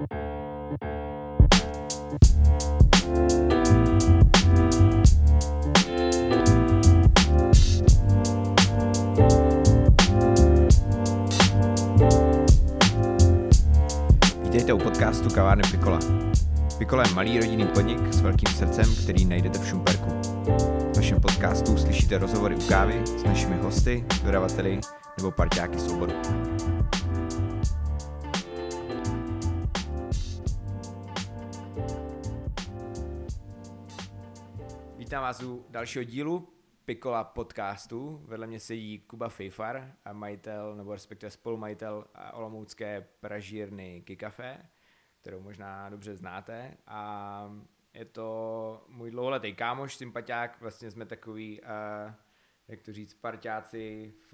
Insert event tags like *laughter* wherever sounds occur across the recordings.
Vítejte u podcastu Kavárny Pikola. Pikola je malý rodinný podnik s velkým srdcem, který najdete v Šumperku. V našem podcastu slyšíte rozhovory u kávy s našimi hosty, dodavateli nebo parťáky z Vítám vás u dalšího dílu Pikola podcastu. Vedle mě sedí Kuba Fejfar, a majitel, nebo respektive spolumajitel olomoucké pražírny Kikafe, kterou možná dobře znáte. A je to můj dlouholetý kámoš, sympatiák, vlastně jsme takový, uh, jak to říct, parťáci v,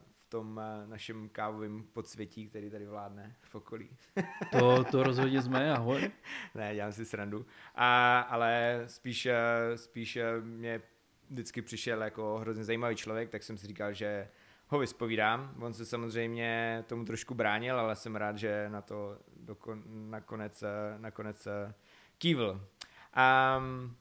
v tom uh, našem kávovém podsvětí, který tady vládne v okolí. *laughs* to, to rozhodně jsme, ahoj. *laughs* ne, dělám si srandu. A, ale spíš, spíš mě vždycky přišel jako hrozně zajímavý člověk, tak jsem si říkal, že ho vyspovídám. On se samozřejmě tomu trošku bránil, ale jsem rád, že na to dokon, nakonec, nakonec kývl. Um,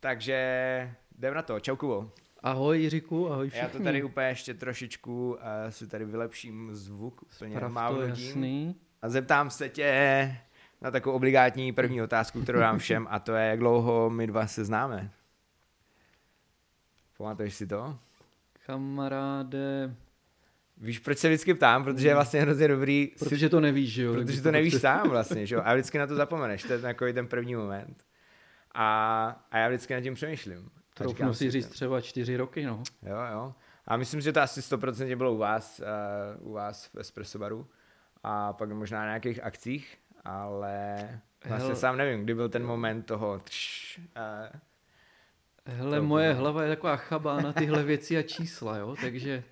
takže jdem na to. Čau Kubo. Ahoj Jiříku, ahoj všichni. Já to tady úplně ještě trošičku uh, si tady vylepším zvuk, úplně to jasný. A zeptám se tě na takovou obligátní první otázku, kterou dám všem, a to je, jak dlouho my dva se známe. Pamatuješ si to? Kamaráde... Víš, proč se vždycky ptám? Protože je vlastně hrozně dobrý... Protože si... to nevíš, že jo? Protože to nevíš sám vlastně, že jo? A *laughs* vždycky na to zapomeneš, to je takový ten první moment. A, a já vždycky nad tím přemýšlím. Troufnu si říct třeba čtyři roky, no. Jo, jo. A myslím, že to asi 100% bylo u vás, uh, u vás v Espresso baru. A pak možná na nějakých akcích, ale vlastně Hel... sám nevím, kdy byl ten moment toho tš, uh, Hele, to moje bylo. hlava je taková chabá na tyhle věci a čísla, jo, takže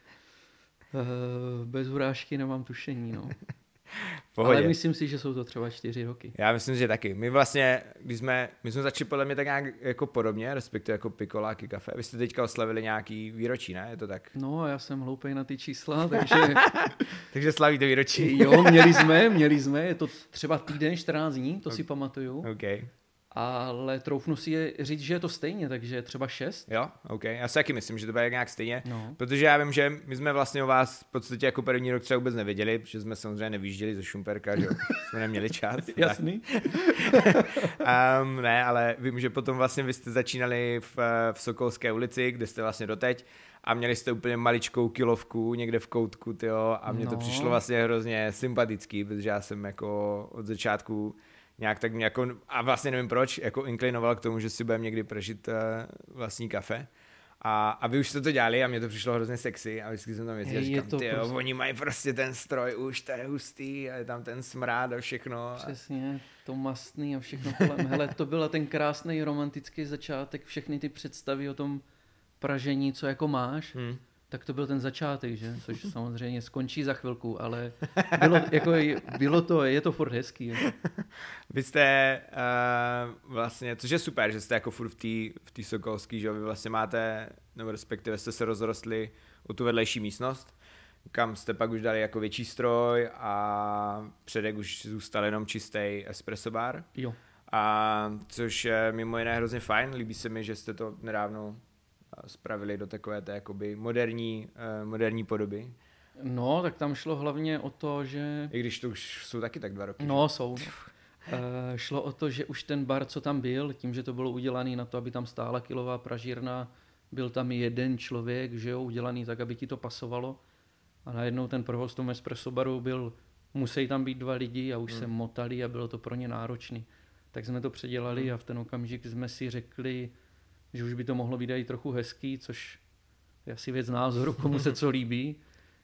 uh, bez urážky nemám tušení, no. Pohodě. Ale myslím si, že jsou to třeba čtyři roky. Já myslím, že taky. My vlastně, když jsme, my jsme začali podle mě tak nějak jako podobně, respektive jako pikoláky kafe. Vy jste teďka oslavili nějaký výročí, ne? Je to tak? No, já jsem hloupej na ty čísla, *laughs* takže... takže slavíte výročí. jo, měli jsme, měli jsme, je to třeba týden, 14 dní, to okay. si pamatuju. *laughs* Okay ale troufnu si je říct, že je to stejně, takže třeba šest. Jo, OK. Já si taky myslím, že to bude nějak stejně, no. protože já vím, že my jsme vlastně o vás v podstatě jako první rok třeba vůbec nevěděli, protože jsme samozřejmě nevýjížděli ze Šumperka, že *laughs* jsme neměli čas. Jasný. um, *laughs* ne, ale vím, že potom vlastně vy jste začínali v, v Sokolské ulici, kde jste vlastně doteď a měli jste úplně maličkou kilovku někde v koutku, tyjo, a mně no. to přišlo vlastně hrozně sympatický, protože já jsem jako od začátku nějak tak mě jako, a vlastně nevím proč, jako inklinoval k tomu, že si budeme někdy prožít uh, vlastní kafe. A, a vy už jste to dělali a mě to přišlo hrozně sexy a vždycky jsem tam jezdil a říkám, ty prostě... oni mají prostě ten stroj už, to je hustý a je tam ten smrád a všechno. Přesně, to mastný a všechno kolem. Hele, to byl ten krásný romantický začátek, všechny ty představy o tom pražení, co jako máš. Hmm tak to byl ten začátek, že? Což samozřejmě skončí za chvilku, ale bylo, jako, bylo to, je to furt hezký. Je. Vy jste uh, vlastně, což je super, že jste jako furt v té v Sokolský, že vy vlastně máte, nebo respektive jste se rozrostli o tu vedlejší místnost, kam jste pak už dali jako větší stroj a předek už zůstal jenom čistý espresso bar. Jo. A což je mimo jiné hrozně fajn, líbí se mi, že jste to nedávno spravili do takové té jakoby moderní, uh, moderní podoby. No, tak tam šlo hlavně o to, že... I když to už jsou taky tak dva roky. No, že? jsou. Uh, šlo o to, že už ten bar, co tam byl, tím, že to bylo udělané na to, aby tam stála kilová pražírna, byl tam jeden člověk, že jo, udělaný tak, aby ti to pasovalo. A najednou ten provoz tomu espresso baru byl, musí tam být dva lidi a už hmm. se motali a bylo to pro ně náročný. Tak jsme to předělali hmm. a v ten okamžik jsme si řekli, že už by to mohlo být i trochu hezký, což je asi věc názoru, komu se co líbí,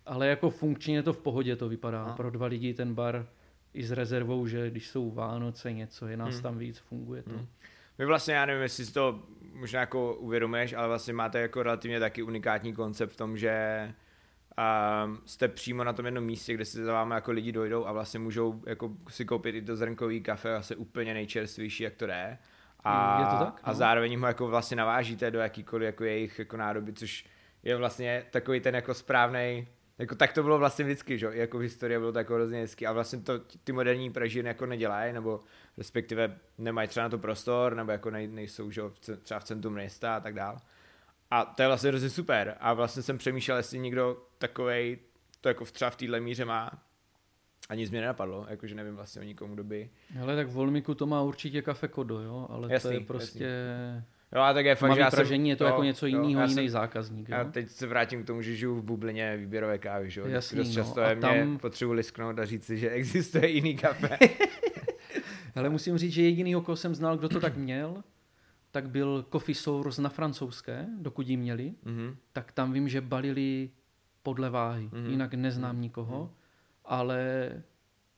ale jako funkčně to v pohodě to vypadá. A. Pro dva lidi ten bar i s rezervou, že když jsou Vánoce něco, je nás hmm. tam víc, funguje to. Hmm. My vlastně, já nevím, jestli si to možná jako uvědomuješ, ale vlastně máte jako relativně taky unikátní koncept v tom, že um, jste přímo na tom jednom místě, kde si za vámi jako lidi dojdou a vlastně můžou jako si koupit i to zrnkový kafe, asi úplně nejčerstvější, jak to jde a, je to tak? a no. zároveň ho jako vlastně navážíte do jakýkoliv jako jejich jako nádoby, což je vlastně takový ten jako správný jako tak to bylo vlastně vždycky, že? jako v historii bylo tak hrozně hezky a vlastně to ty moderní pražírny jako nedělají, nebo respektive nemají třeba na to prostor, nebo jako nej, nejsou že? třeba v centru města a tak dále. A to je vlastně hrozně super a vlastně jsem přemýšlel, jestli někdo takovej to jako třeba v téhle míře má, a nic mě nenapadlo, jakože nevím vlastně o nikomu, kdo by... Ale tak v Volmiku to má určitě kafe Kodo, jo, ale jasný, to je prostě... Jasný. Jo, a tak je fakt, že já pražení je to jo, jako něco jiného, jiný zákazník. Jo? Já teď se vrátím k tomu, že žiju v bublině výběrové kávy, že jo? Jasný, Dost no, často no, je tam... mě potřebuji lisknout a říct si, že *laughs* existuje jiný kafe. *laughs* Ale musím říct, že jedinýho, koho jsem znal, kdo to tak měl, tak byl Coffee Source na francouzské, dokud ji měli, mm-hmm. tak tam vím, že balili podle váhy. Mm-hmm. Jinak neznám mm-hmm. nikoho, mm-hmm. Ale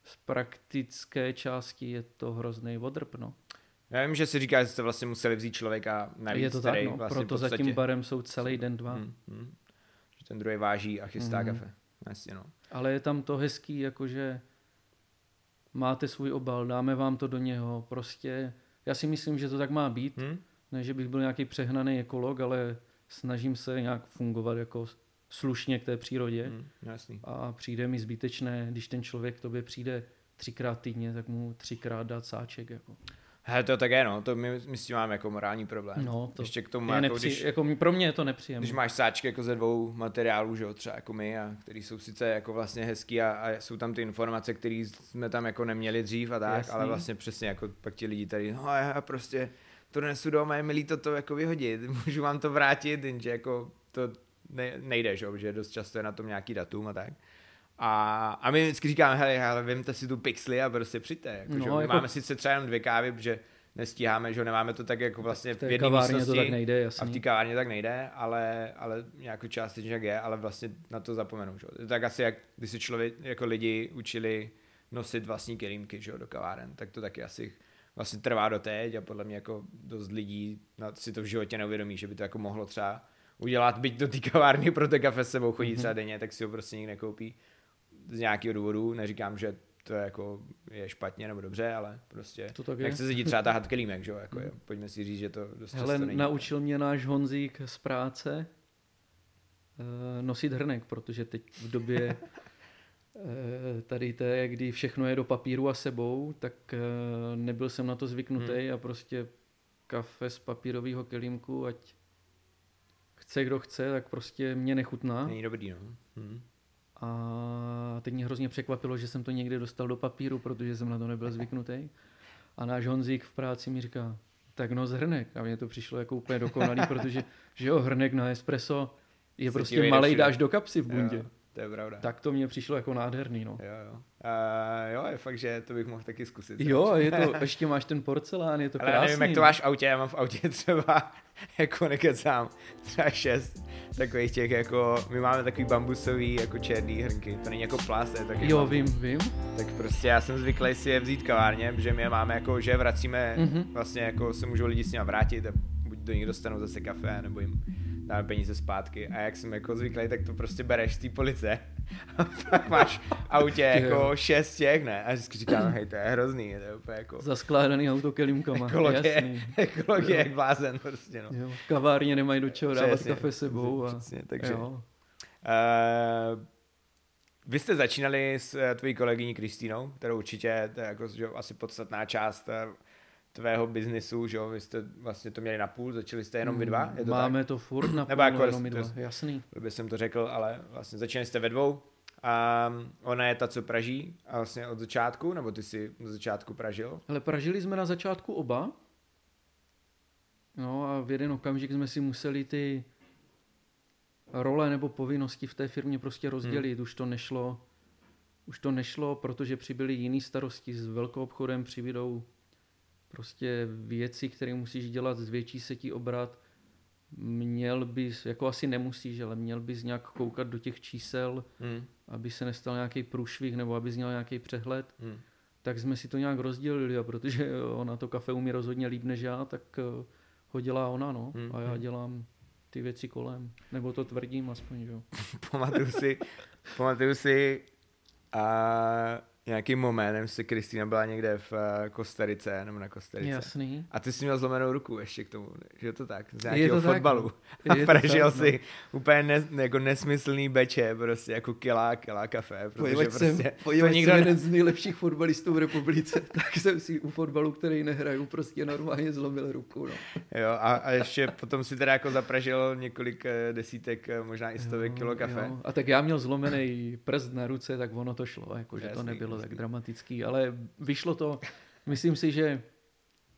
z praktické části je to hrozný odrp, no. Já vím, že si říká, že jste vlastně museli vzít člověka navíc, Je to tak, no, vlastně proto podstatě... za tím barem jsou celý den dva. Hmm, hmm. Že ten druhý váží a chystá hmm. kafe. Jasně, no. Ale je tam to hezký, jakože máte svůj obal, dáme vám to do něho, prostě já si myslím, že to tak má být, hmm? ne, že bych byl nějaký přehnaný ekolog, ale snažím se nějak fungovat jako slušně k té přírodě hmm, jasný. a přijde mi zbytečné, když ten člověk k tobě přijde třikrát týdně, tak mu třikrát dát sáček. Jako. He, to tak je, no, to my, my s tím máme jako morální problém. No, to Ještě k tomu, je jako, nepři... když, jako pro mě je to nepříjemné. Když máš sáčky jako ze dvou materiálů, že jo, třeba jako my, a který jsou sice jako vlastně hezký a, a jsou tam ty informace, které jsme tam jako neměli dřív a tak, Jasný. ale vlastně přesně jako pak ti lidi tady, no já prostě to nesu doma, je milý to to jako vyhodit, *laughs* můžu vám to vrátit, jenže jako to ne, nejde, že že dost často je na tom nějaký datum a tak. A, a my vždycky říkáme, hele, hele, vemte si tu pixely a prostě přijďte. Jako, no, že? My jako... máme sice třeba jenom dvě kávy, protože nestíháme, že nemáme to tak jako vlastně v, v jedné místnosti. to tak nejde, jasný. A v té kavárně tak nejde, ale, ale nějakou částečně jak je, ale vlastně na to zapomenu. Že? Tak asi jak když se člověk, jako lidi učili nosit vlastní kelímky že, do kaváren, tak to taky asi vlastně trvá do teď a podle mě jako dost lidí si to v životě neuvědomí, že by to jako mohlo třeba udělat, byť do té kavárny pro to kafe s sebou chodí mm-hmm. třeba denně, tak si ho prostě nikdo nekoupí z nějakého důvodu, neříkám, že to je jako je špatně nebo dobře, ale prostě to tak nechce se třeba tahat kelímek, že jo, jako je, pojďme si říct, že to dost Hele, není. naučil mě náš Honzík z práce uh, nosit hrnek, protože teď v době uh, *laughs* tady té, kdy všechno je do papíru a sebou, tak uh, nebyl jsem na to zvyknutý hmm. a prostě kafe z papírového kelímku, ať chce kdo chce, tak prostě mě nechutná. Není dobrý, no. Hmm. A teď mě hrozně překvapilo, že jsem to někde dostal do papíru, protože jsem na to nebyl zvyknutý. A náš Honzík v práci mi říká, tak no z hrnek. A mně to přišlo jako úplně dokonalý, *laughs* protože že jo, hrnek na espresso je prostě malej, dáš do kapsy v bundě. Jo. To je pravda. Tak to mě přišlo jako nádherný, no. Jo, jo. Uh, jo, je fakt, že to bych mohl taky zkusit. Jo, je to, *laughs* ještě máš ten porcelán, je to krásný. Ale nevím, jak to máš v autě, já mám v autě třeba, *laughs* jako nekecám, třeba šest takových těch, jako, my máme takový bambusový, jako černý hrnky, to není jako plast, je taky Jo, vím, vím. Tak prostě já jsem zvyklý si je vzít kavárně, protože my je máme jako, že vracíme, mm-hmm. vlastně jako se můžou lidi s nimi vrátit a buď do nich dostanou zase kafe, nebo jim dáme peníze zpátky a jak jsem jako zvyklý, tak to prostě bereš z té police *laughs* a pak máš autě jako šest těch, ne? A vždycky říkám, hej, to je hrozný, to je úplně jako... Zaskládaný auto kelímkama, ekologie, jasný. *laughs* Ekologie jak blázen prostě, no. Jo, kavárně nemají do čeho dávat přesně, kafe sebou. A... Přesně, takže... Jo. Uh, vy jste začínali s uh, tvojí kolegyní Kristýnou, kterou určitě, to je jako, že asi podstatná část uh, tvého biznisu, že jo, vy jste vlastně to měli na půl, začali jste jenom vy dva, je to Máme tak? to furt na půl, Nebo jako, jenom my dva, jasný. By jsem to řekl, ale vlastně začínali jste ve dvou, a ona je ta, co praží a vlastně od začátku, nebo ty si od začátku pražil? Ale pražili jsme na začátku oba. No a v jeden okamžik jsme si museli ty role nebo povinnosti v té firmě prostě rozdělit. Hmm. Už to nešlo, už to nešlo, protože přibyly jiný starosti s velkou obchodem, přibydou prostě věci, které musíš dělat, zvětší se ti obrat, měl bys, jako asi nemusíš, ale měl bys nějak koukat do těch čísel, hmm. aby se nestal nějaký průšvih nebo aby měl nějaký přehled. Hmm. Tak jsme si to nějak rozdělili a protože *laughs* ona to kafe umí rozhodně líp než já, tak eh, ho dělá ona, no. Hmm. A já hmm. dělám ty věci kolem. Nebo to tvrdím aspoň, že jo. *laughs* pamatuju si, pamatuju si, a nějaký moment, nevím, jestli Kristýna byla někde v uh, Kostarice, nebo na Kostarice. Jasný. A ty jsi měl zlomenou ruku ještě k tomu, že je to tak, z Je nějakého to tak, fotbalu. no. *laughs* A Je to pražil tak, si úplně ne, jako nesmyslný beče, prostě jako kilá, kilá kafe, protože prostě jsem, to nikdo jsem jeden z nejlepších fotbalistů v republice, *laughs* tak jsem si u fotbalu, který nehraju, prostě normálně zlomil ruku. No. Jo, a, a ještě potom si teda jako zapražil několik eh, desítek, eh, možná i stovek kilo kafe. Jo. A tak já měl zlomený prst na ruce, tak ono to šlo, jako, že to Jasný, nebylo tak dramatický, ale vyšlo to. Myslím si, že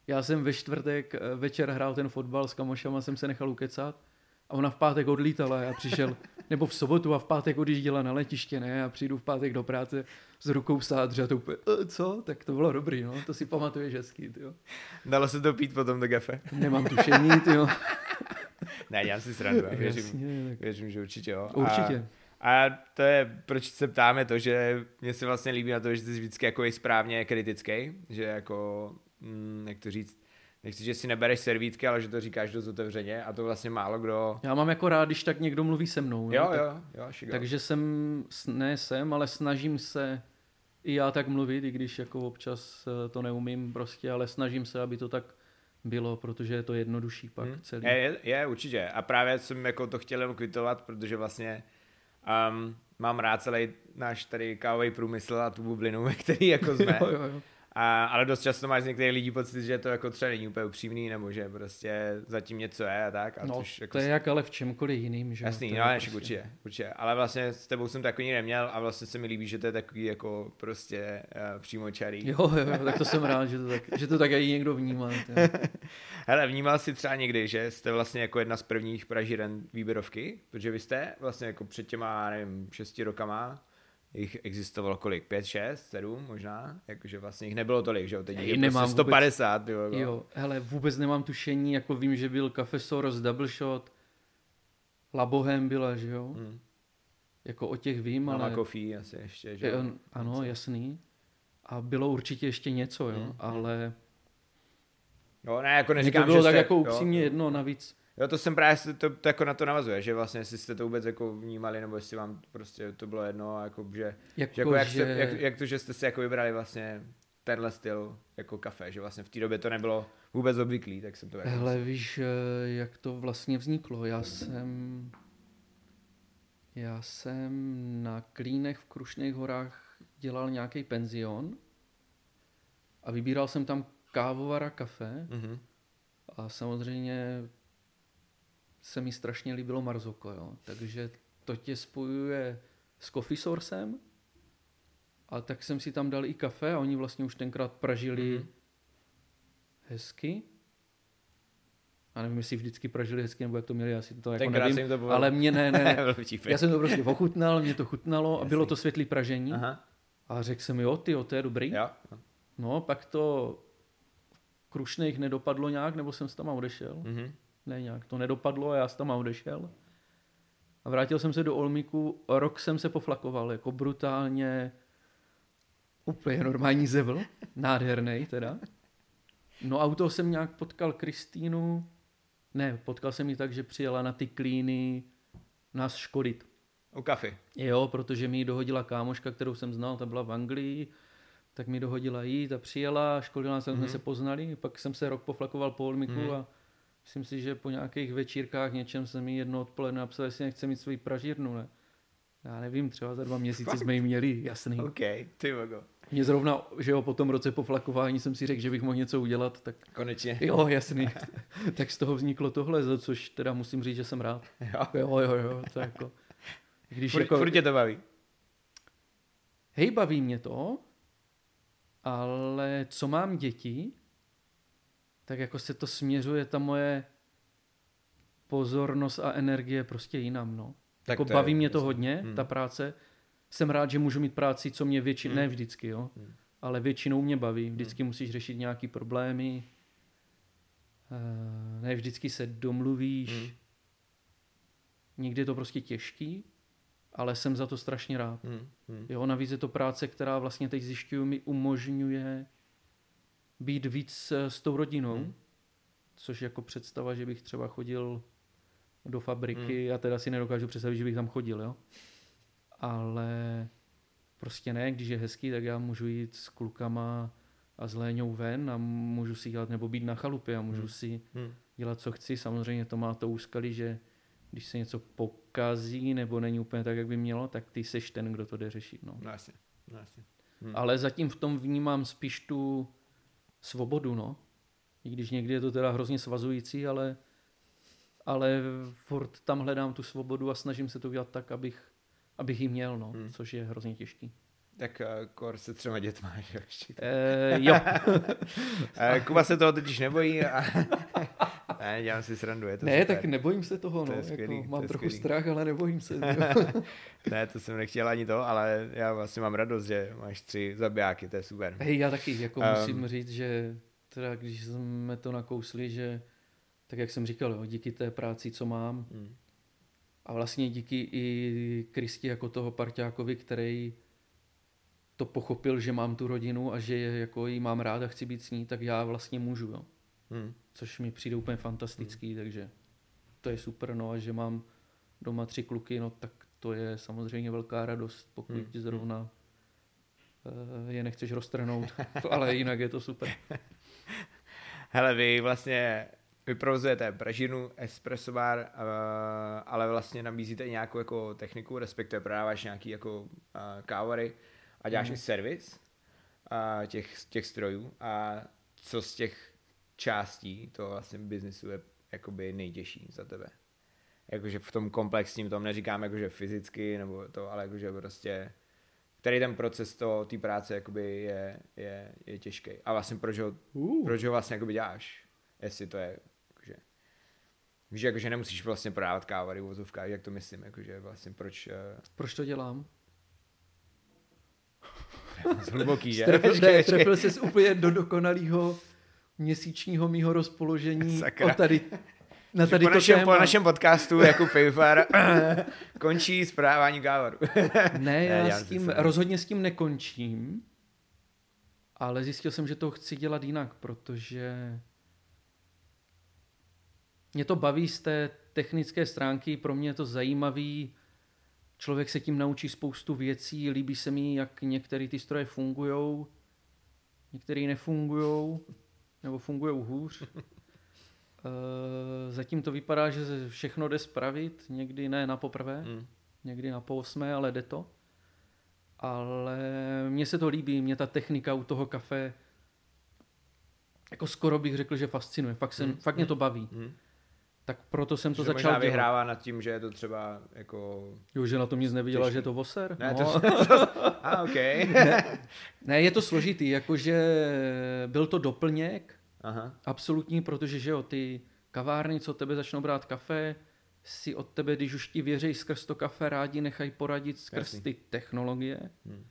já jsem ve čtvrtek eh, večer hrál ten fotbal s kamošama, jsem se nechal ukecat a ona v pátek odlítala, já přišel, nebo v sobotu a v pátek odjížděla na letiště, ne, já přijdu v pátek do práce s rukou v sádře a to úplně, "E, co? Tak to bylo dobrý, no, to si pamatuješ hezky, tyjo. Dalo se to pít potom do kafe? Nemám tušení, tyjo. *laughs* Ne, dělám si srandu, já věřím, věřím, že určitě jo. určitě. A, a to je, proč se ptáme to, že mě se vlastně líbí na to, že jsi vždycky jako i správně kritický, že jako, mm, jak to říct, nechci, že si nebereš servítky, ale že to říkáš dost otevřeně a to vlastně málo kdo... Já mám jako rád, když tak někdo mluví se mnou. no, Jo, tak, jo, jo, šigo. Takže jsem, ne jsem, ale snažím se i já tak mluvit, i když jako občas eh, to neumím prostě, ale snažím se, aby to tak bylo, protože je to jednodušší pak Hmm. celý. Je, je, je, určitě. A právě jsem jako to chtěl jenom kvitovat, protože vlastně um, mám rád celý náš tady kávový průmysl a tu bublinu, ve který jako jsme. *laughs* jo, jo, jo. A, ale dost často máš z některých lidí pocit, že to jako třeba není úplně upřímný, nebo že prostě zatím něco je a tak. A No, což jako to je jak ale v čemkoliv jiným, že? Jasný, no je prostě- určitě, určitě. Ale vlastně s tebou jsem takový neměl a vlastně se mi líbí, že to je takový jako prostě uh, přímočarý. Jo, jo, jo, tak to jsem rád, že to tak, že to tak i někdo vnímá. *laughs* Hele, vnímal jsi třeba někdy, že jste vlastně jako jedna z prvních pražíren výběrovky? Protože vy jste vlastně jako před těma, nevím, šesti rokama, jich existovalo kolik? Pět, šest, sedm možná? Jakože vlastně jich nebylo tolik, že jo? Teď je nemám prostě 150, jo. jako. Jo, hele, vůbec nemám tušení, jako vím, že byl Cafe Soros Double Shot, Labohem byla, že jo? Hmm. Jako o těch vím, Mama ale... Coffee asi ještě, že jo? on- ano, jasný. A bylo určitě ještě něco, jo, Hmm. ale Jo, ne, jako mně neříkám, to bylo že tak jste, jako upřímně jo. jedno, navíc. Jo, to jsem právě, to, to jako na to navazuje, že vlastně jestli jste to vůbec jako vnímali, nebo jestli vám prostě to bylo jedno, a jako, že, Jako, že jako jak, že... jste, jak, jak, to, že jste si jako vybrali vlastně tenhle styl jako kafe, že vlastně v té době to nebylo vůbec obvyklý, tak jsem to jako Hele, víš, eh, jak to vlastně vzniklo? Já jsem... Já jsem na Klínech v Krušných horách dělal nějaký penzion a vybíral jsem tam kávovara kafe Mhm. a samozřejmě se mi strašně líbilo Marzoko, jo. Takže to tě spojuje s Coffee Sourcem a tak jsem si tam dal i kafe a oni vlastně už tenkrát pražili Mhm. hezky. A nevím, jestli vždycky pražili hezky, nebo jak to měli, asi to jako Tenkrát nevím. to bylo. Ale mě ne, ne. *laughs* Já jsem to prostě ochutnal, mě to chutnalo a bylo to světlý pražení. Aha, A řekl jsem, jo, ty, to je dobrý. jo. No, pak to Krušných nedopadlo nějak, nebo jsem s tam odešel. Mhm. Ne, nějak to nedopadlo a já jsem tam odešel. A vrátil jsem se do Olmiku, rok jsem se poflakoval, jako brutálně úplně normální zevl, *laughs* nádherný teda. No a u toho jsem nějak potkal Kristýnu, ne, potkal jsem ji tak, že přijela na ty klíny nás škodit. U kafy. Jo, protože mi ji dohodila kámoška, kterou jsem znal, ta byla v Anglii, tak mi dohodila jít a přijela, školila mm-hmm. jsme Mhm. se poznali, pak jsem se rok poflakoval po Olmiku Mhm. mm-hmm. a myslím si, že po nějakých večírkách něčem jsem mi jedno odpoledne napsal, jestli nechce mít svoji pražírnu, ne? Já nevím, třeba za dva měsíce jsme ji měli, jasný. OK, ty vogo. Mě zrovna, že jo, po tom roce poflakování jsem si řekl, že bych mohl něco udělat, tak Konečně. jo, jasný. *laughs* tak z toho vzniklo tohle, za což teda musím říct, že jsem rád. Jo. Jo, jo, jo, to je jako... Když Furt, jako, furt tě to baví. hej, baví mě to, ale co mám děti, tak jako se to směřuje ta moje pozornost a energie prostě jinam, no. Tak jako to je baví mě to jasný. hodně, Hmm. ta práce. Jsem rád, že můžu mít práci, co mě většinou, Hmm. ne vždycky, jo, Hmm. ale většinou mě baví. Vždycky musíš řešit nějaký problémy, Eh, ne vždycky se domluvíš, Hmm. někdy je to prostě těžký, ale jsem za to strašně rád. Hmm. Hmm. Jo, navíc je to práce, která vlastně teď zjišťuju, mi umožňuje být víc eh, s tou rodinou, Hmm. což jako představa, že bych třeba chodil do fabriky, hmm. já teda si nedokážu představit, že bych tam chodil, jo. Ale prostě ne, když je hezký, tak já můžu jít s klukama a s Léňou ven a můžu si dělat, nebo být na chalupě a můžu Hmm. si Hmm. dělat, co chci. Samozřejmě to má to úskalí, že když se něco pokazí nebo není úplně tak, jak by mělo, tak ty seš ten, kdo to jde řešit. No. No jasně, no jasně. Hmm. Ale zatím v tom vnímám spíš tu svobodu, no. I když někdy je to teda hrozně svazující, ale, ale furt tam hledám tu svobodu a snažím se to udělat tak, abych, abych ji měl, no, Hmm. což je hrozně těžký. Tak uh, kor se třema dětma, že ještě. E, jo, Uh, *laughs* Kuba se toho totiž nebojí a... *laughs* ne, dělám si srandu, je to ne, super. tak nebojím se toho, To no. je skvělý, jako, to mám je trochu skvělý. strach, ale nebojím se. *laughs* Ne, to jsem nechtěl ani to, ale já vlastně mám radost, že máš tři zabijáky, to je super. Hej, já taky, jako Um, musím říct, že teda když jsme to nakousli, že tak jak jsem říkal, jo, díky té práci, co mám, Hmm. A vlastně díky i Kristi jako toho parťákovi, který to pochopil, že mám tu rodinu a že jako ji mám rád a chci být s ní, tak já vlastně můžu, jo. Hmm. Což mi přijde úplně fantastický, takže to je super, no a že mám doma tři kluky, no tak to je samozřejmě velká radost, pokud Hmm, hmm. zrovna eh, je nechceš roztrhnout, *laughs* ale jinak je to super. *laughs* Hele, vy vlastně vy provozujete pražinu, espresso bar, uh, ale vlastně nabízíte nějakou jako techniku, respektive prodáváš nějaký jako uh, kávary a děláš Mhm. i servis uh, těch, těch strojů a co z těch částí toho vlastně biznisu je jakoby nejtěžší za tebe? Jakože v tom komplexním tom neříkám jakože fyzicky nebo to, ale jakože prostě který ten proces to té práce jakoby je, je, je těžký. A vlastně proč ho, Uh. proč ho vlastně jakoby děláš? Jestli to je, jakože, víš, jakože nemusíš vlastně prodávat kávary v vozovkách, jak to myslím, jakože vlastně proč, uh, Proč to dělám? *laughs* hluboký, že? Trefil, ne, trefil se úplně do dokonalého měsíčního mýho rozpoložení *laughs* Sakra. o tady, na tady po, to našem, téma. po našem podcastu jako Payfar *laughs* končí zprávání kávaru. *laughs* Ne, já dělám s tím, rozhodně s tím nekončím, ale zjistil jsem, že to chci dělat jinak, protože mě to baví z té technické stránky, pro mě je to zajímavý, člověk se tím naučí spoustu věcí, líbí se mi, jak některé ty stroje fungují, některé nefungují, nebo fungují hůř. *laughs* Eh, Zatím to vypadá, že se všechno jde spravit, někdy ne na poprvé Hmm. někdy na půl osmé, ale jde to. Ale mně se to líbí, mě ta technika u toho kafe, jako skoro bych řekl, že fascinuje. Fakt, jsem, Hmm, fakt mě to baví. Hmm. Tak proto jsem to Že začal možná dělat. vyhrává nad tím, že je to třeba jako... Jo, že na tom nic neviděla, Těžký. že je to voser. Ne, no. to, to, a, OK. *laughs* ne, je to složitý, jakože byl to doplněk, Aha. absolutní, protože že jo, ty kavárny, co od tebe začnou brát kafe, si od tebe, když už ti věří skrz to kafe, rádi nechají poradit skrz Jasný. ty technologie. Hmm.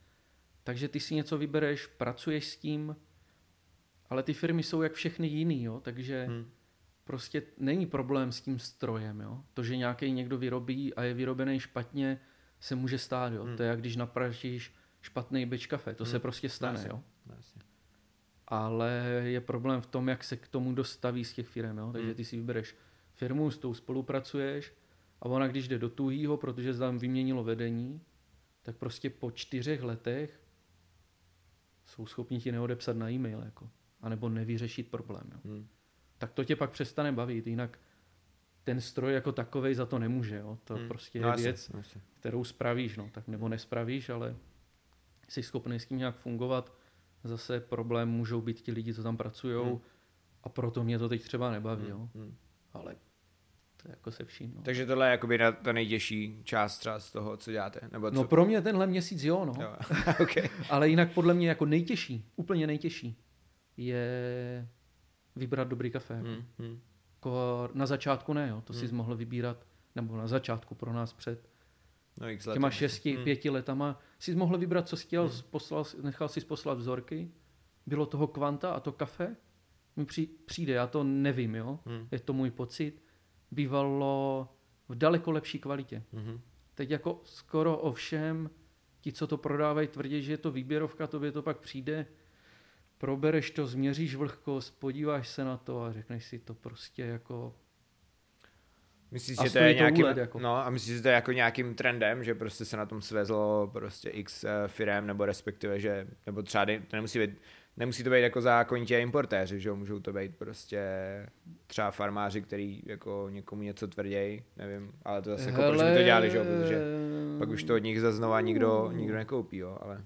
Takže ty si něco vybereš, pracuješ s tím, ale ty firmy jsou jak všechny jiný, jo? takže hmm. Hmm. prostě není problém s tím strojem. Jo? To, že nějaký někdo vyrobí a je vyrobený špatně, se může stát. Jo? Hmm. To je jak když napražíš špatný beč kafe, to Hmm. se prostě stane. Jasně. Jo? Jasně. Ale je problém v tom, jak se k tomu dostaví z těch firm. Jo? Takže Hmm. ty si vybereš firmu, s tou spolupracuješ a ona, když jde do tuhýho, protože se tam vyměnilo vedení, tak prostě po čtyřech letech jsou schopni ti neodepsat na e-mail, jako, anebo nevyřešit problém. Jo. Hmm. Tak to tě pak přestane bavit, jinak ten stroj jako takovej za to nemůže. Jo. To Hmm. prostě je No, věc, jasně. kterou spravíš, no, tak nebo nespravíš, ale jsi schopný s tím nějak fungovat. Zase problém můžou být ti lidi, co tam pracují Hmm. a proto mě to teď třeba nebaví, Hmm. jo. Hmm. ale to je jako se vším. No. Takže tohle je jakoby na- ta nejtěžší část třeba z toho, co děláte? Nebo co? no pro mě tenhle měsíc jo, no. jo. *laughs* okay. *laughs* Ale jinak podle mě jako nejtěžší, úplně nejtěžší je vybrat dobrý kafe. Hmm. Hmm. Jako na začátku ne, jo. to Hmm. jsi mohl vybírat, nebo na začátku pro nás před No, x let. těma šesti, Hmm. pěti letama, jsi mohl vybrat, co jsi chtěl, Hmm. poslal, nechal si poslat vzorky, bylo toho kvanta a to kafe mi při, přijde, já to nevím, jo. Hmm. je to můj pocit, bývalo v daleko lepší kvalitě. Hmm. Teď jako skoro o všem, ti, co to prodávají, tvrdí, že je to výběrovka, tobě to pak přijde, probereš to, změříš vlhkost, podíváš se na to a řekneš si to prostě jako Myslíš, A že to je nějakým, úlet, jako. no a myslíš, že to je jako nějakým trendem, že prostě se na tom svezlo prostě x eh, firem, nebo respektive, že, nebo třeba to nemusí být, nemusí to být jako zákonitě importéři, že jo, můžou to být prostě třeba farmáři, který jako někomu něco tvrdějí, nevím, ale to zase jako proč by to dělali, že jo, protože pak už to od nich zase znova nikdo, nikdo nekoupí, jo, ale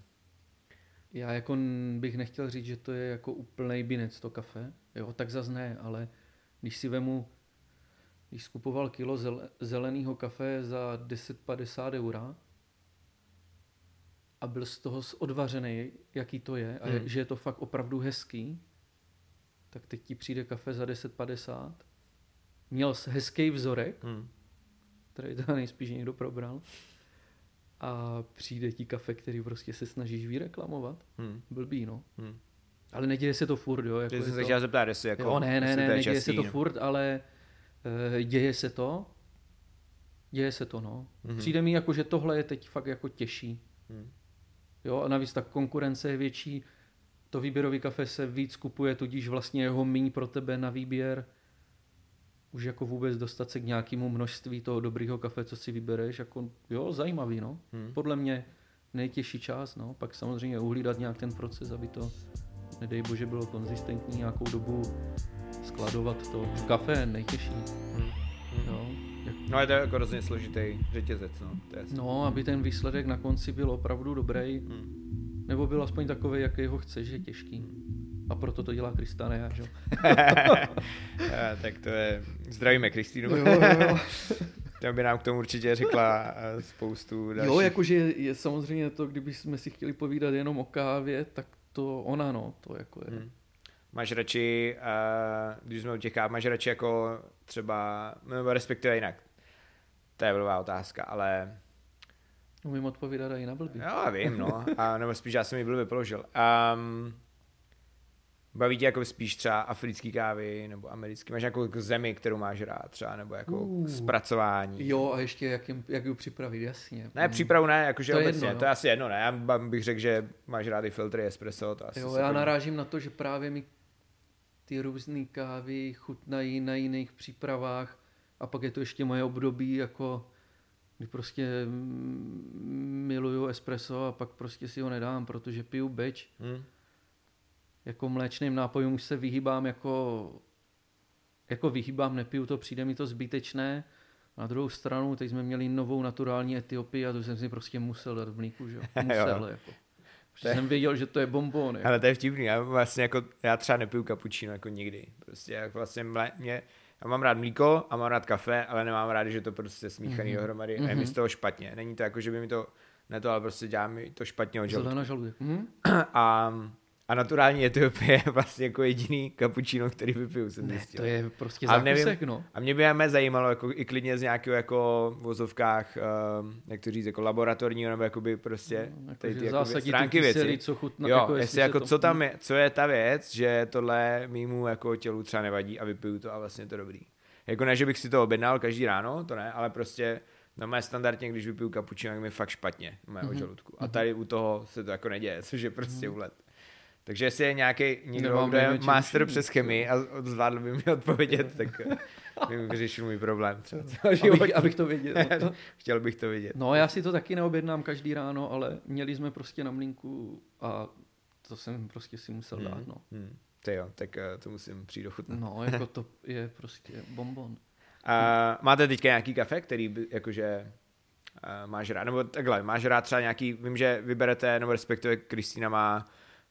Já jako bych nechtěl říct, že to je jako úplnej binec to kafe, jo, tak zas ne, ale když si vemu, když skupoval kilo zel, zeleného kafe za 10,50 eura a byl z toho odvařený, jaký to je, a je, Hmm. že je to fakt opravdu hezký, tak teď ti přijde kafe za 10,50, měl hezký vzorek, hm. který to nejspíš někdo probral, a přijde ti kafe, který prostě se snažíš vyreklamovat. Hm. Blbý, no. Hm. Ale neděje se to furt, jo. Jako je jsem se to... chtěl zeptat, jestli jako, jo, ne, ne, ne, to je neděje častý, se to no. furt, ale uh, děje se to. Děje se to, no. Mhm. Přijde mi jako, že tohle je teď fakt jako těžší. Hm. Jo, a navíc ta konkurence je větší, to výběrový kafe se víc kupuje, tudíž vlastně jeho míň pro tebe na výběr. Už jako vůbec dostat se k nějakému množství toho dobrého kafe, co si vybereš, jako jo, zajímavý, no. Hm. Podle mě nejtěžší část, no. Pak samozřejmě uhlídat nějak ten proces, aby to, nedej bože, bylo konzistentní nějakou dobu skladovat to. Kafe nejtěžší, Hm. Hm. jo. Jak, No je to jako hrozně složitý řetězec, no. To je no, aby ten výsledek na konci byl opravdu dobrý, Hm. nebo byl aspoň takový, jaký ho chceš, je těžký. A proto to dělá Kristana já, že? jo? *laughs* Tak to je... Zdravíme Kristýnu. jo, jo. *laughs* Ta by nám k tomu určitě řekla eh, spoustu dalších. jo, jakože je samozřejmě to, kdyby jsme si chtěli povídat jenom o kávě, tak to ona, no, to jako je. Hmm. Máš radši, uh, když jsme u těch káv, máš radši jako třeba, nebo respektive jinak. To je blbá otázka, ale Umím odpovídat i na blbý. jo, já vím, no. A, nebo spíš já jsem ji blbě položil. Um, baví tě jako spíš třeba africký kávy nebo americký? Máš nějakou jako zemi, kterou máš rád třeba, nebo jako Uh. zpracování? Jo, a ještě jak, jim, jak ji připravit, jasně. Ne, přípravu ne, jakože To je obecně, jedno, to je no. asi jedno, ne? Já bych řekl, že máš rád i filtry espresso, to asi Jo, já narážím na to, že právě mi ty různé kávy chutnají na jiných přípravách a pak je to ještě moje období, jako kdy prostě mm, miluju espresso a pak prostě si ho nedám, protože piju beč. Hm? Jako mléčným nápojům už se vyhýbám jako, jako vyhýbám, nepiju to, přijde mi to zbytečné. Na druhou stranu, teď jsme měli novou naturální Etiopii a to jsem si prostě musel dát v mlíku, že jo? *laughs* Musel, jako. Protože jsem věděl, že to je bonbon. Jako. Ale to je vtipný, já vlastně jako, já třeba nepiju kapučíno jako nikdy. Prostě jak vlastně mle, mě, já mám rád mlíko a mám rád kafe, ale nemám rád, že to prostě smíchaný Mhm. dohromady a je mi z toho špatně. Není to jako, že by mi to, ne to, ale prostě dělá mi to špatně od žaludku. Mhm. *clears throat* A, a naturální Etiopie je vlastně jako jediný kapučíno, který vypiju, jsem Ne, zjistil. to je prostě Ale nevím- zákusek, no. A mě by mě zajímalo, jako i klidně z nějakého jako v vozovkách, um, jak to říct, jako laboratorního, nebo jakoby prostě Jako, tady ty zásadí stránky ty věci. kysely, co chutná, jo, jako jestli jako to- co tam je, co je ta věc, že tohle mýmu jako tělu třeba nevadí a vypiju to a vlastně je to dobrý. Jako ne, že bych si to objednal každý ráno, to ne, ale prostě no mé standardně, když vypiju kapučino, tak mi fakt špatně mého Mhm. žaludku. A tady u toho se to jako neděje, což je prostě úlet. Takže jestli je nějaký někdo, Nemám kdo je master tušení. přes chemii a zvládl by mi odpovědět, tak by vyřešil můj problém třeba *laughs* abych, abych to věděl. No. *laughs* Chtěl bych to vidět. no já si to taky neobjednám každý ráno, ale měli jsme prostě na mlínku a to jsem prostě si musel Hmm. dát, no. Hmm. Ty jo, tak eh, to musím přijít ochutnat. No, jako to je prostě bonbon. *laughs* A máte teďka nějaký kafe, který by, jakože uh, máš rád, nebo takhle, máš rád třeba nějaký, vím, že vyberete, nebo respektive Kristýna má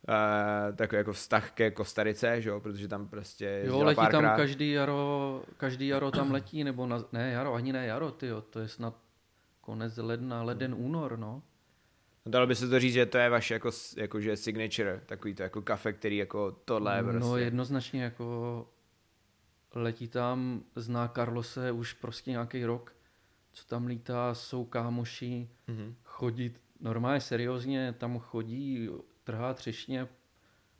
uh, takový jako vztah ke Kostarice, že jo, protože tam prostě Jo, letí párkrát. tam každý jaro, každý jaro tam letí, nebo na, ne jaro, ani ne jaro, tyjo, to je snad konec ledna, leden, únor, no. Dalo by se to říct, že to je vaše jako, s- jakože signature, takový to jako kafe, který jako tohle je prostě. No jednoznačně jako letí tam, zná Carlose už prostě nějaký rok, co tam lítá, jsou kámoši, Mhm. chodí, normálně seriózně tam chodí, trhá třešně,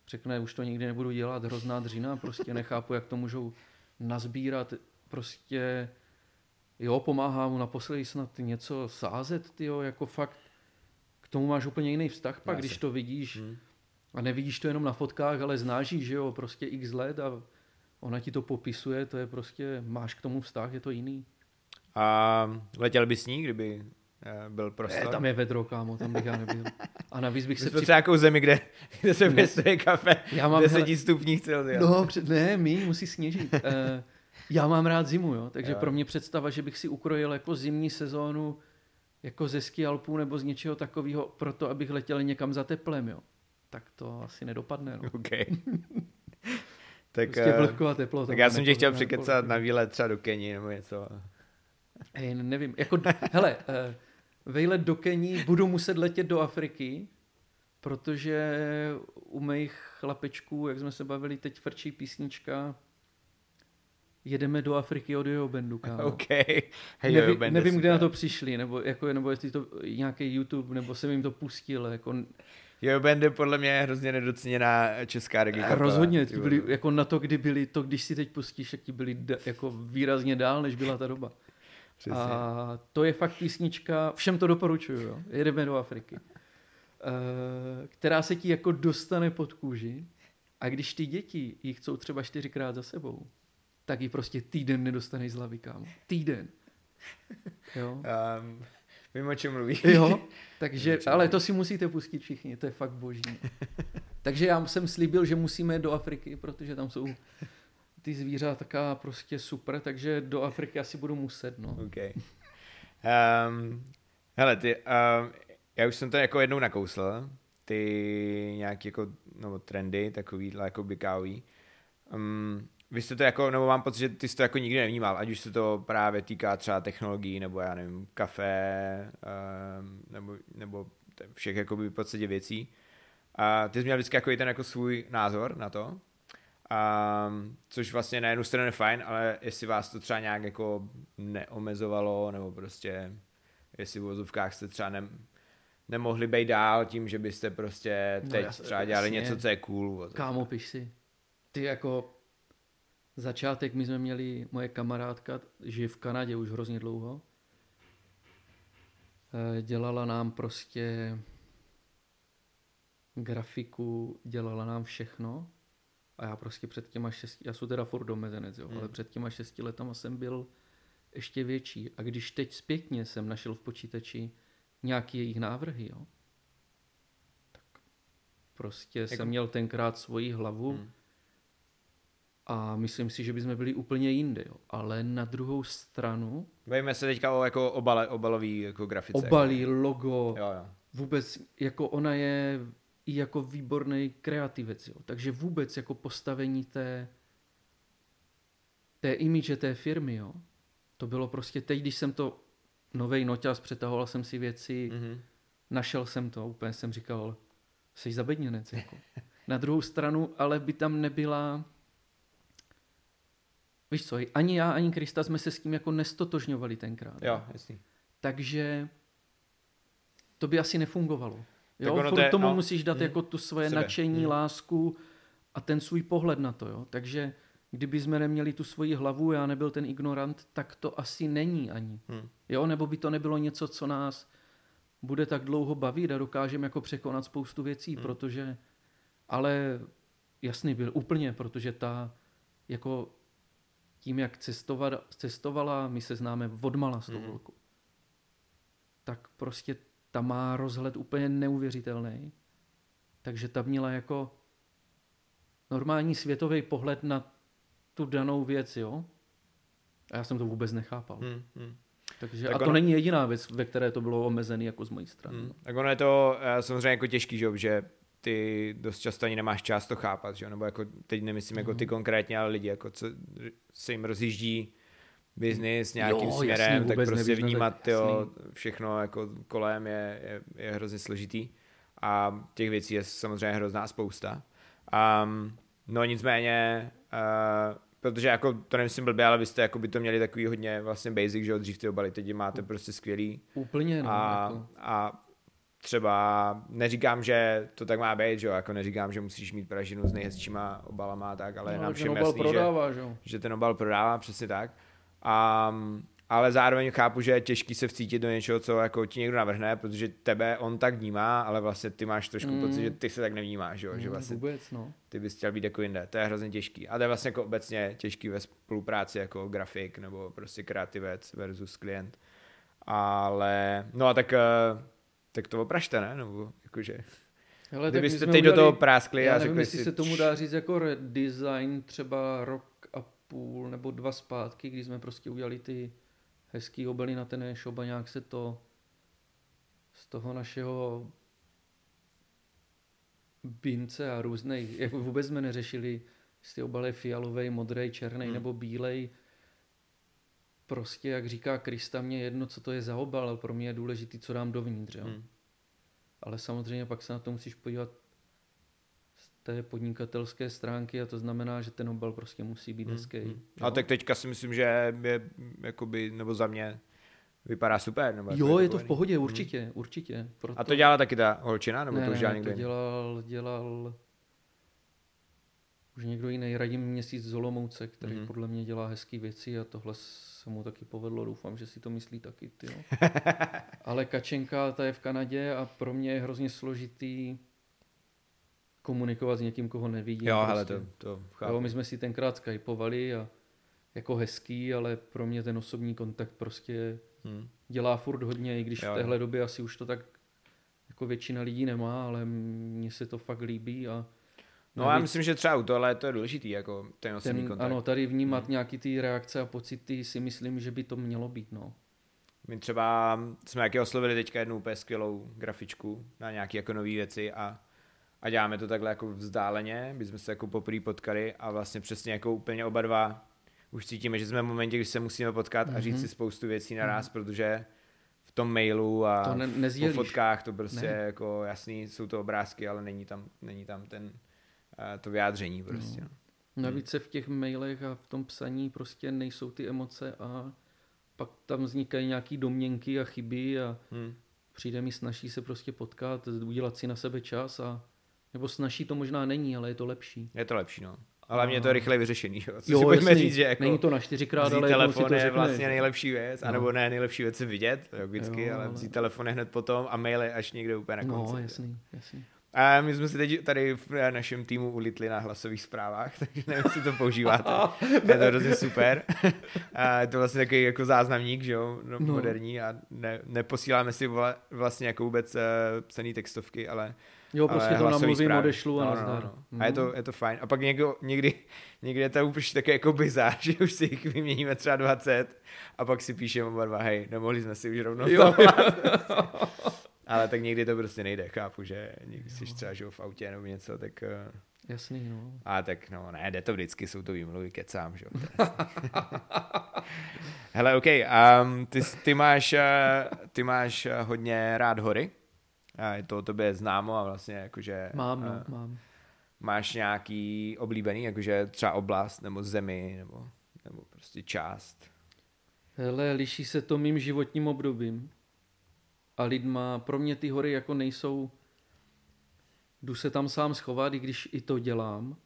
řekne, už to nikdy nebudu dělat, hrozná dřina, prostě nechápu, jak to můžou nazbírat, prostě jo, pomáhá mu naposledy snad něco sázet, tyjo, jako fakt k tomu máš úplně jiný vztah pak, Jasně. když to vidíš Mhm. a nevidíš to jenom na fotkách, ale znáš jí, že jo, prostě x let a ona ti to popisuje, to je prostě, máš k tomu vztah, je to jiný. A letěl bys s ní, kdyby byl prostor? Ne, tam je vedro, kámo, tam bych já nebyl. A navíc bych My se jsme třeba nějakou zemi, kde, kde se pěstuje kafe Já mám, 10 hele, stupních Celsia. No, před, ne, my, musí sněžit. Eh, *laughs* já mám rád zimu, jo, takže Jo. pro mě představa, že bych si ukrojil jako zimní sezónu jako ze ski Alpů nebo z něčeho takového, proto abych letěl někam za teplem, jo. Tak to asi nedopadne, no. OK. *laughs* tak, Prostě eh, vlhko a teplo. tak já jsem tě chtěl překecat na výlet třeba do Keni nebo něco. Hej, nevím, jako, hele, vejlet do Kení budu muset letět do Afriky, protože u mých chlapečků, jak jsme se bavili, teď frčí písnička Jedeme do Afriky od Jojo Bendu, kámo. *laughs* OK. Hey, Neví, jo, Band nevím, kde na to přišli, nebo, jako, nebo jestli to nějaký YouTube, nebo jsem jim to pustil. Jako, Jo, Band je podle mě hrozně nedoceněná česká reggae kapela. rozhodně, ty ti byli, jako na to, kdy byli, to když si teď pustíš, tak ti byli jako výrazně dál, než byla ta doba. Přesně. A to je fakt písnička, všem to doporučuju, jo. jedeme do Afriky, Eh, která se ti jako dostane pod kůži a když ty děti ji chcou třeba čtyřikrát za sebou, tak ji prostě týden nedostaneš z hlavy, kámo. Týden. Jo. Um, *laughs* vím, o čem mluvíš. Jo, takže, Určitě. ale to si musíte pustit všichni, to je fakt boží. takže já jsem slíbil, že musíme do Afriky, protože tam jsou ty zvířátka prostě super, takže do Afriky asi budu muset, no. OK. Um, hele, ty, um, já už jsem to jako jednou nakousl, ty nějaký jako, no, trendy, takový jako bykávý. Um, vy jste to jako, nebo mám pocit, že ty jsi to jako nikdy nevnímal, ať už se to právě týká třeba technologií, nebo já nevím, kafe, um, nebo, nebo všech jako v podstatě věcí. A ty jsi měl vždycky jako i ten jako svůj názor na to. Um, což vlastně na jednu stranu je fajn, ale jestli vás to třeba nějak jako neomezovalo, nebo prostě jestli v vozovkách jste třeba ne, nemohli být dál tím, že byste prostě No teď jas- třeba dělali jasně. něco, co je cool. vozovka. Kámo, piš si. Ty jako začátek, my jsme měli, moje kamarádka žije v Kanadě už hrozně dlouho. Eh, Dělala nám prostě grafiku, dělala nám všechno. A já prostě před těma šesti, já jsem teda furt domezenec, jo, Hmm. ale před těma šesti letama jsem byl ještě větší. A když teď zpětně jsem našel v počítači nějaký jejich návrhy, jo, tak prostě Jako- jsem měl tenkrát svoji hlavu Hmm. a myslím si, že bychom byli úplně jinde, jo. Ale na druhou stranu Bavíme se teďka o jako obale, obalový jako grafice. obalí, logo, Jo, jo. vůbec jako ona je i jako výborný kreativec, jo. Takže vůbec jako postavení té té image té firmy, jo. To bylo prostě teď, když jsem to novej noťaz, přetahoval jsem si věci, Mhm. našel jsem to, úplně jsem říkal, jsi zabedněnec, jako. *laughs* Na druhou stranu, ale by tam nebyla, víš co, ani já, ani Krista jsme se s tím jako nestotožňovali tenkrát. Jo, jasný. Takže to by asi nefungovalo. Tak Jo, ono furt to je- tomu no, musíš dát mm, jako tu svoje sebe, nadšení, mm. lásku a ten svůj pohled na to. Jo. Takže kdyby jsme neměli tu svoji hlavu, já nebyl ten ignorant, tak to asi není ani. Hmm. Jo, nebo by to nebylo něco, co nás bude tak dlouho bavit a dokážeme jako překonat spoustu věcí, Hmm. protože, ale jasný byl úplně, protože ta jako tím, jak cestovat, cestovala, my se známe odmala s tou holkou, tak prostě ta má rozhled úplně neuvěřitelný. Takže ta měla jako normální světový pohled na tu danou věc, jo. A já jsem to vůbec nechápal. Hmm. Hmm. Takže, Tak a to ono- není jediná věc, ve které to bylo omezené jako z mojí strany. Hmm. Tak ono je to eh, samozřejmě jako těžký, že, že ty dost často ani nemáš čas to chápat, že nebo jako teď nemyslím jako Mhm. ty konkrétně, ale lidi, jako co se jim rozjíždí biznis nějakým Jo, směrem, jasně, tak prostě nevíš, no, vnímat tak jo, všechno jako kolem je, je, je hrozně složitý a těch věcí je samozřejmě hrozná spousta. Um, no nicméně, uh, protože jako to nemyslím blbě, ale vy jste jako by to měli takový hodně vlastně basic, že jo, dřív ty obaly, teď máte prostě skvělý Úplně, no. a, jako. a třeba neříkám, že to tak má být, že jo, jako neříkám, že musíš mít pražinu s nejhezčíma obalama a tak, ale no, nám všem obal jasný, prodává, že že ten obal prodává přesně tak. A, ale zároveň chápu, že je těžký se vcítit do něčeho, co jako ti někdo navrhne, protože tebe on tak vnímá, ale vlastně ty máš trošku mm. pocit, že ty se tak nevnímáš, že, mm, že vlastně vůbec, no. ty bys chtěl být jako jinde. To je hrozně těžký. A to je vlastně jako obecně těžký ve spolupráci jako grafik nebo prostě kreativec versus klient. Ale, no a tak, eh, tak to opražte, ne? Nebo jakože... Hele, Kdybyste teď udělali, do toho práskli já a nevím, řekli jestli si... se tomu dá říct jako redesign třeba rok půl nebo dva zpátky, kdy jsme prostě udělali ty hezký obely na ten e-shop a nějak se to z toho našeho bince a různých, jako vůbec jsme neřešili, jestli obal je fialový, modrý, černý hmm. nebo bílej. Prostě, jak říká Krista, mě jedno, co to je za obal, ale pro mě je důležitý, co dám dovnitř. Jo? Hmm. Ale samozřejmě pak se na to musíš podívat té podnikatelské stránky a to znamená, že ten obal prostě musí být hmm. hezký. Hmm. A tak teďka si myslím, že je jakoby, nebo za mě vypadá super. Nebo jo, je to v pohodě, určitě, hmm. určitě. Proto... A to dělala taky ta holčina, nebo ne, to už dělal ne, to dělal, dělal už někdo jiný, Radim Měsíc z Olomouce, který mm-hmm. podle mě dělá hezké věci a tohle se mu taky povedlo, doufám, že si to myslí taky, ty *laughs* Ale Kačenka, ta je v Kanadě a pro mě je hrozně složitý komunikovat s někým, koho nevidím. Jo, prostě. ale to, to chápu. Jo, my jsme si tenkrát skypovali a jako hezký, ale pro mě ten osobní kontakt prostě hmm. dělá furt hodně, i když jo, v téhle době asi už to tak jako většina lidí nemá, ale mně se to fakt líbí a No já myslím, že třeba u tohle to je důležitý, jako ten osobní ten, kontakt. Ano, tady vnímat hmm. nějaký ty reakce a pocity si myslím, že by to mělo být, no. My třeba jsme jaký oslovili teďka jednu úplně skvělou grafičku na nějaké jako nové věci a, a děláme to takhle jako vzdáleně, my jsme se jako poprvé potkali a vlastně přesně jako úplně oba dva už cítíme, že jsme v momentě, kdy se musíme potkat mm-hmm. a říct mhm. si spoustu věcí naraz, mm-hmm. protože v tom mailu a to ne, po fotkách to prostě ne. jako jasný, jsou to obrázky, ale není tam, není tam ten to vyjádření prostě. No. no. Navíc se v těch mailech a v tom psaní prostě nejsou ty emoce a pak tam vznikají nějaký domněnky a chyby a hmm. přijde mi snaží se prostě potkat, udělat si na sebe čas a nebo snaží to možná není, ale je to lepší. Je to lepší, no. Ale mě to je rychle vyřešený, jo. Co jo, si pojďme říct, že jako Není to na čtyřikrát, ale telefon to je vlastně nejlepší věc, no. anebo ne nejlepší věc se vidět, logicky, jo, ale, ale vzít telefon hned potom a mail je až někde úplně na no, konci. No, jasný, jasný. A my jsme si teď tady v našem týmu ulitli na hlasových zprávách, *laughs* takže nevím, jestli to používáte. *laughs* je to hrozně super. *laughs* A je to vlastně takový jako záznamník, že jo, no, no. moderní a ne, neposíláme si vlastně jako vůbec uh, psaný textovky, ale Jo, prostě to namluvím, odešlu a no, no, no, no. A je to, je to fajn. A pak někdo, někdy, někdy je to úplně také jako bizár, *laughs* že už si jich vyměníme třeba 20 a pak si píšeme oba dva, hej, nemohli jsme si už rovnou jo. *laughs* Ale tak někdy to prostě nejde, chápu, že někdy jsi třeba že v autě nebo něco, tak... Eh, Jasný, no. A tak no, ne, jde to vždycky, jsou to výmluvy, kecám, že *laughs* Hele, OK, um, ty, ty, máš, uh, ty máš uh, hodně rád hory, a je to o tobě známo a vlastně jakože... Mám, no, uh, mám. Máš nějaký oblíbený, jakože třeba oblast, nebo zemi, nebo, nebo prostě část? Hele, liší se to mým životním obdobím a lidma. Pro mě ty hory jako nejsou, jdu se tam sám schovat, i když i to dělám,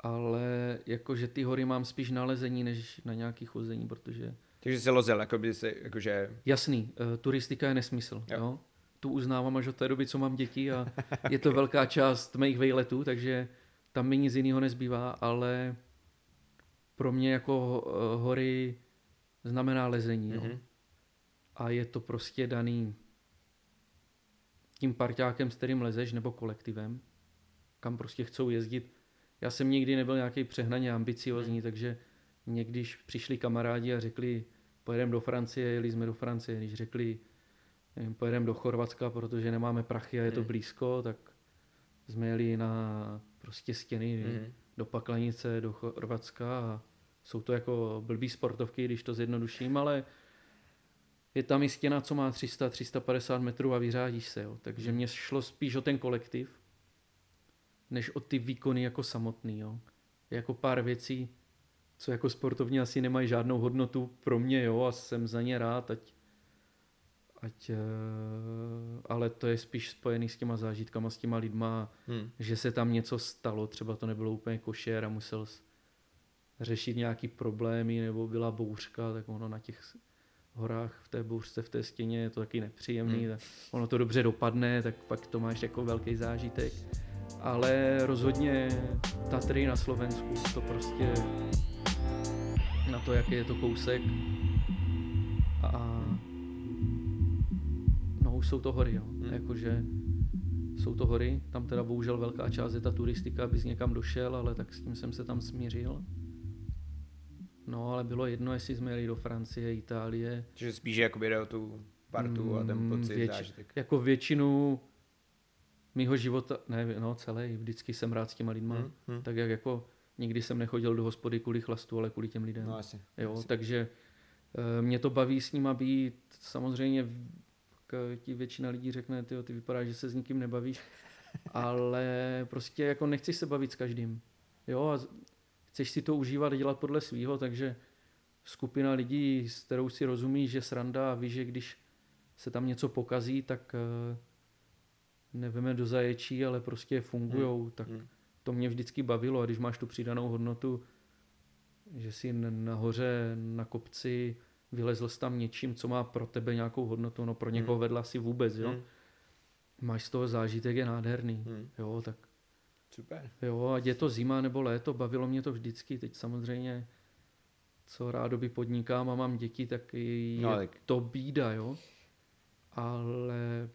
ale jakože ty hory mám spíš na lezení, než na nějaký chození, protože... Takže se lozel, jako by se, jakože... Jasný, uh, turistika je nesmysl, jo. jo? Tu uznávám až od té doby, co mám děti a je to velká část mých vejletů, takže tam mi nic jiného nezbývá, ale pro mě jako uh, hory znamená lezení. Mm-hmm. No a je to prostě daný tím parťákem, s kterým lezeš, nebo kolektivem, kam prostě chcou jezdit. Já jsem nikdy nebyl nějaký přehnaně ambiciozní, hmm. takže někdy přišli kamarádi a řekli, pojedeme do Francie, jeli jsme do Francie, když řekli, pojedeme do Chorvatska, protože nemáme prachy a je to hmm. blízko, tak jsme jeli na prostě stěny hmm. do Paklanice, do Chorvatska a jsou to jako blbý sportovky, když to zjednoduším, ale je tam i stěna, co má 300-350 metrů a vyřádíš se. Jo. Takže hmm. mě šlo spíš o ten kolektiv, než o ty výkony jako samotný. Jo. Je jako pár věcí, co jako sportovně asi nemají žádnou hodnotu pro mě, jo, a jsem za ně rád, ať, ať uh, ale to je spíš spojený s těma zážitkama, s těma lidma, hmm. že se tam něco stalo, třeba to nebylo úplně košer a musel řešit nějaký problémy nebo byla bouřka, tak ono na těch horách v té bouřce, v té stěně je to taky nepříjemný, hmm. tak ono to dobře dopadne, tak pak to máš jako velký zážitek. Ale rozhodně Tatry na Slovensku, to prostě na to, jaký je to kousek už jsou to hory, jo. Hmm. Jakože jsou to hory, tam teda bohužel velká část je ta turistika, abys někam došel, ale tak s tím jsem se tam smířil. No, ale bylo jedno, jestli jsme jeli do Francie, Itálie. Čiže spíš jakoby jde o tu partu a ten mm, pocit, věč, zážitek. Jako většinu mýho života, ne, no celý, vždycky jsem rád s těma lidma, hmm, hmm. tak jak jako nikdy jsem nechodil do hospody kvůli chlastu, ale kvůli těm lidem. No asi. Jo, asi. takže e, mě to baví s nima být, samozřejmě ti většina lidí řekne, ty, ty vypadá, že se s nikým nebavíš, *laughs* ale prostě jako nechceš se bavit s každým. Jo, a chceš si to užívat, dělat podle svýho, takže skupina lidí, s kterou si rozumíš, že sranda a víš, že když se tam něco pokazí, tak eh, nevíme do zaječí, ale prostě fungujou, hmm. tak hmm. to mě vždycky bavilo a když máš tu přidanou hodnotu, že si nahoře na kopci vylezl jsi tam něčím, co má pro tebe nějakou hodnotu, no pro někoho hmm. vedla si vůbec, jo. Hmm. Máš z toho zážitek, je nádherný, hmm. jo, tak Super. Jo, ať je to zima nebo léto, bavilo mě to vždycky. Teď samozřejmě, co rádoby podnikám a mám děti, tak je no, tak. to bída, jo. Ale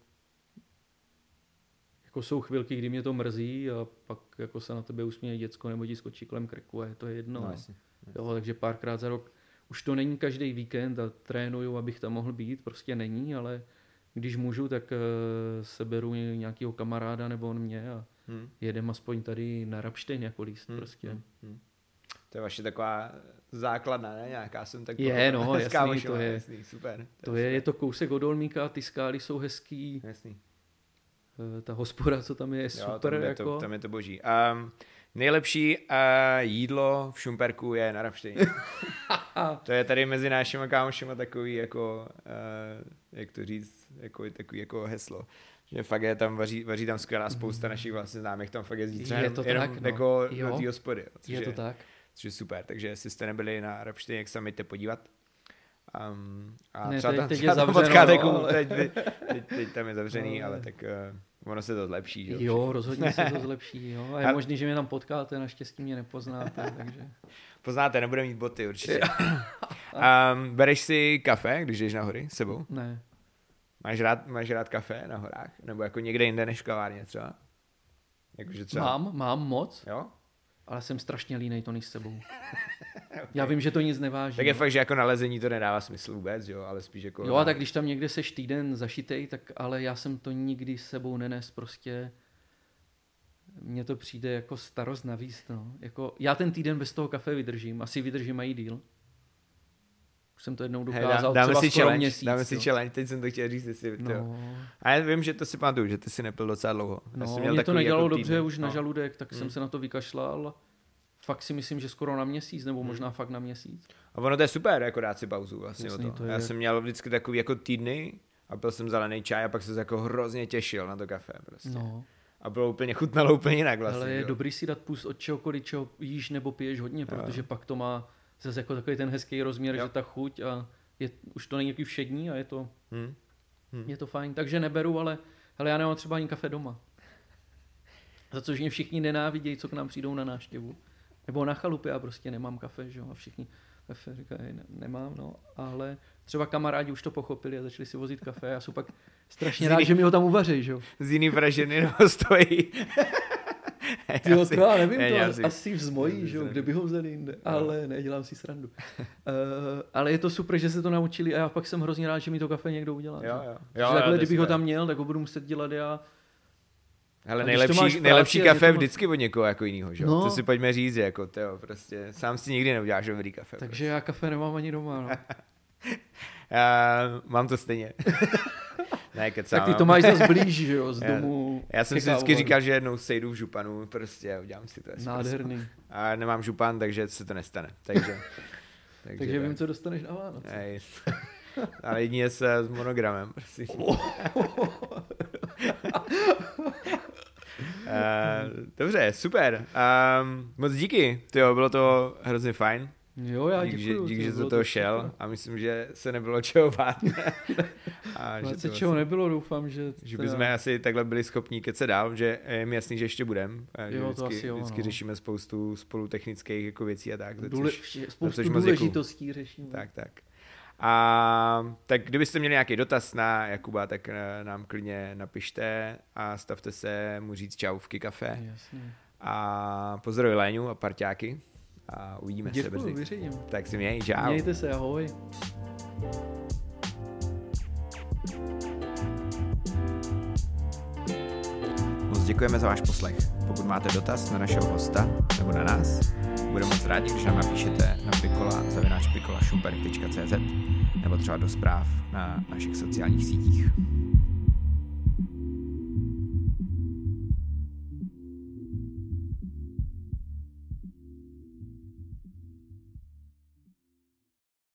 jako jsou chvilky, kdy mě to mrzí a pak jako se na tebe usměje děcko nebo ti skočí kolem krku a je to jedno. No, jasně, jasně. Jo, takže párkrát za rok. Už to není každý víkend a trénuju, abych tam mohl být, prostě není, ale když můžu, tak uh, seberu nějakého kamaráda nebo on mě a hmm. jedem aspoň tady na Rapštejn jako líst hmm. prostě. Hmm. Hmm. To je vaše taková základna, ne? Nějaká jsem tak Je, no, *laughs* jasný, to je. Jasný, super. To, to je, je to kousek od Olmíka, ty skály jsou hezký. Jasný. Eh, ta hospoda, co tam je, je super. Jo, tam, je jako... to, tam je to boží. Um, nejlepší uh, jídlo v Šumperku je na Rapštejně. *laughs* *laughs* to je tady mezi našimi kámošima takový jako, uh, jak to říct, jako, takový jako heslo že fakt je tam, vaří, vaří tam skvělá spousta mm. našich vlastně známých, tam fakt jezdí třeba je to jenom, tak, no. jako jo. do té hospody. Což je to tak. Což je super, takže jestli jste nebyli na Rapštejně, jak se jděte podívat. Um, a ne, třeba teď, tam, teď třeba je tam potkáte, no, ale... teď, teď, teď, teď, tam je zavřený, no, ale tak uh, ono se to zlepší. Jo, jo rozhodně se to *laughs* zlepší. Jo. A je možný, že mě tam potkáte, naštěstí mě nepoznáte. *laughs* takže... Poznáte, nebude mít boty určitě. um, *laughs* bereš si kafe, když jdeš na hory s sebou? Ne. Máš rád, máš rád kafe na horách? Nebo jako někde jinde než v kavárně třeba? Jakože třeba... Mám, mám moc. Jo? Ale jsem strašně línej to s sebou. *laughs* okay. Já vím, že to nic neváží. Tak je fakt, že jako nalezení to nedává smysl vůbec, jo, ale spíš jako... Jo, a tak když tam někde seš týden zašitej, tak ale já jsem to nikdy s sebou nenes, prostě mně to přijde jako starost navíc, no. Jako, já ten týden bez toho kafe vydržím, asi vydržím mají díl. Už jsem to jednou dokázal, hey, dáme třeba si challenge, měsíc. Dáme si challenge, teď jsem to chtěl říct, jestli no. A já vím, že to si pamatuju, že ty si nepil docela dlouho. No, já mě to nedělalo jako dobře už no. na žaludek, tak hmm. jsem se na to vykašlal. Fakt si myslím, že skoro na měsíc, nebo hmm. možná fakt na měsíc. A ono to je super, jako dát si pauzu vlastně Jasný, to. to já jsem měl vždycky takový jako týdny a pil jsem zelený čaj a pak jsem se jako hrozně těšil na to kafe prostě. No. A bylo úplně chutnalo úplně jinak vlastně. Ale je jo. dobrý si dát pust od čehokoliv, čeho jíš nebo piješ hodně, protože jo. pak to má zase jako takový ten hezký rozměr, jo. že ta chuť a je, už to není jaký všední a je to, hmm. Hmm. je to fajn. Takže neberu, ale hele, já nemám třeba ani kafe doma. Za což mě všichni nenávidějí, co k nám přijdou na návštěvu. Nebo na chalupě a prostě nemám kafe, že jo, a všichni kafe říkají, ne, nemám, no, ale třeba kamarádi už to pochopili a začali si vozit kafe a jsou pak strašně rád, že mi ho tam uvaří, že jo. Z jiný vraženy nebo stojí. *laughs* Ty jo, to já nevím, to asi, asi vzmojí, že kde by ho vzali jinde, no. ale ne, dělám si srandu. uh, ale je to super, že se to naučili a já pak jsem hrozně rád, že mi to kafe někdo udělá. Jo, jo. jo takhle, kdybych ho tam měl, tak ho budu muset dělat já. Ale nejlepší, nejlepší kafe vždycky od někoho jako jiného, že? No. To si pojďme říct, jako to prostě sám si nikdy neuděláš dobrý kafe. Takže prostě. já kafe nemám ani doma, no. *laughs* já mám to stejně. *laughs* Ne, kecám. Tak ty to máš zase *laughs* blíž, že jo, z domu. Já, já jsem si vždycky říkal, že jednou sejdu v županu, prostě udělám si to. Nádherný. A nemám župan, takže se to nestane. Takže, *laughs* takže, takže vím, co dostaneš na Vánoce. Hej. *laughs* Ale jedině se s monogramem, prosím. dobře, super. Um, moc díky, tyjo, bylo to hrozně fajn. Jo, já díky, děkuju. díky, že jsi do toho šel super. a myslím, že se nebylo čeho bát. *laughs* a že se čeho asi, nebylo, doufám, že... Že bychom asi takhle byli schopni se dál, že je mi jasný, že ještě budem. Že jo, vždycky, asi jo, vždycky no. řešíme spoustu spolu technických jako věcí a tak. Důle, což, spoustu důležitostí řešíme. Tak, tak. A tak kdybyste měli nějaký dotaz na Jakuba, tak eh, nám klidně napište a stavte se mu říct čau v kafe. Jasně. A pozdravuj Léňu a parťáky a uvidíme Děkuju, se brzy. Vyřídím. Tak si měj, čau. Mějte se, ahoj. Moc děkujeme za váš poslech. Pokud máte dotaz na našeho hosta nebo na nás, budeme moc rádi, když nám napíšete na pikola zavináč nebo třeba do zpráv na našich sociálních sítích.